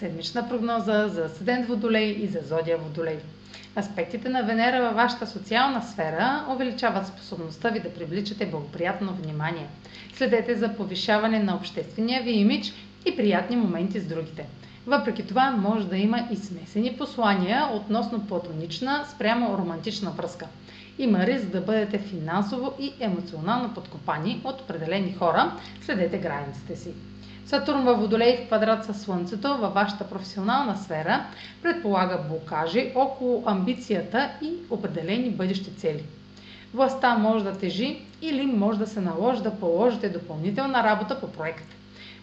седмична прогноза за Седент Водолей и за Зодия Водолей. Аспектите на Венера във вашата социална сфера увеличават способността ви да привличате благоприятно внимание. Следете за повишаване на обществения ви имидж и приятни моменти с другите. Въпреки това може да има и смесени послания относно платонична спрямо романтична връзка. Има риск да бъдете финансово и емоционално подкопани от определени хора. Следете границите си. Сатурн във Водолей в квадрат със Слънцето във вашата професионална сфера предполага блокажи около амбицията и определени бъдещи цели. Властта може да тежи или може да се наложи да положите допълнителна работа по проект.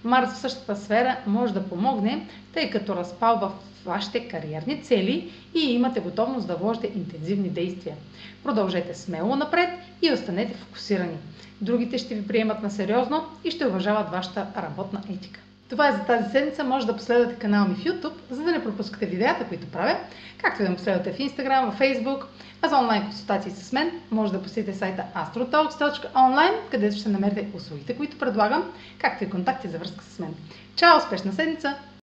Марс в същата сфера може да помогне, тъй като разпалва вашите кариерни цели и имате готовност да вложите интензивни действия. Продължете смело напред и останете фокусирани. Другите ще ви приемат на сериозно и ще уважават вашата работна етика. Това е за тази седмица. Може да последвате канала ми в YouTube, за да не пропускате видеята, които правя, както и да ме последвате в Instagram, в Facebook, а за онлайн консултации с мен може да посетите сайта astrotalks.online, където ще намерите услугите, които предлагам, както и контакти за връзка с мен. Чао! Успешна седмица!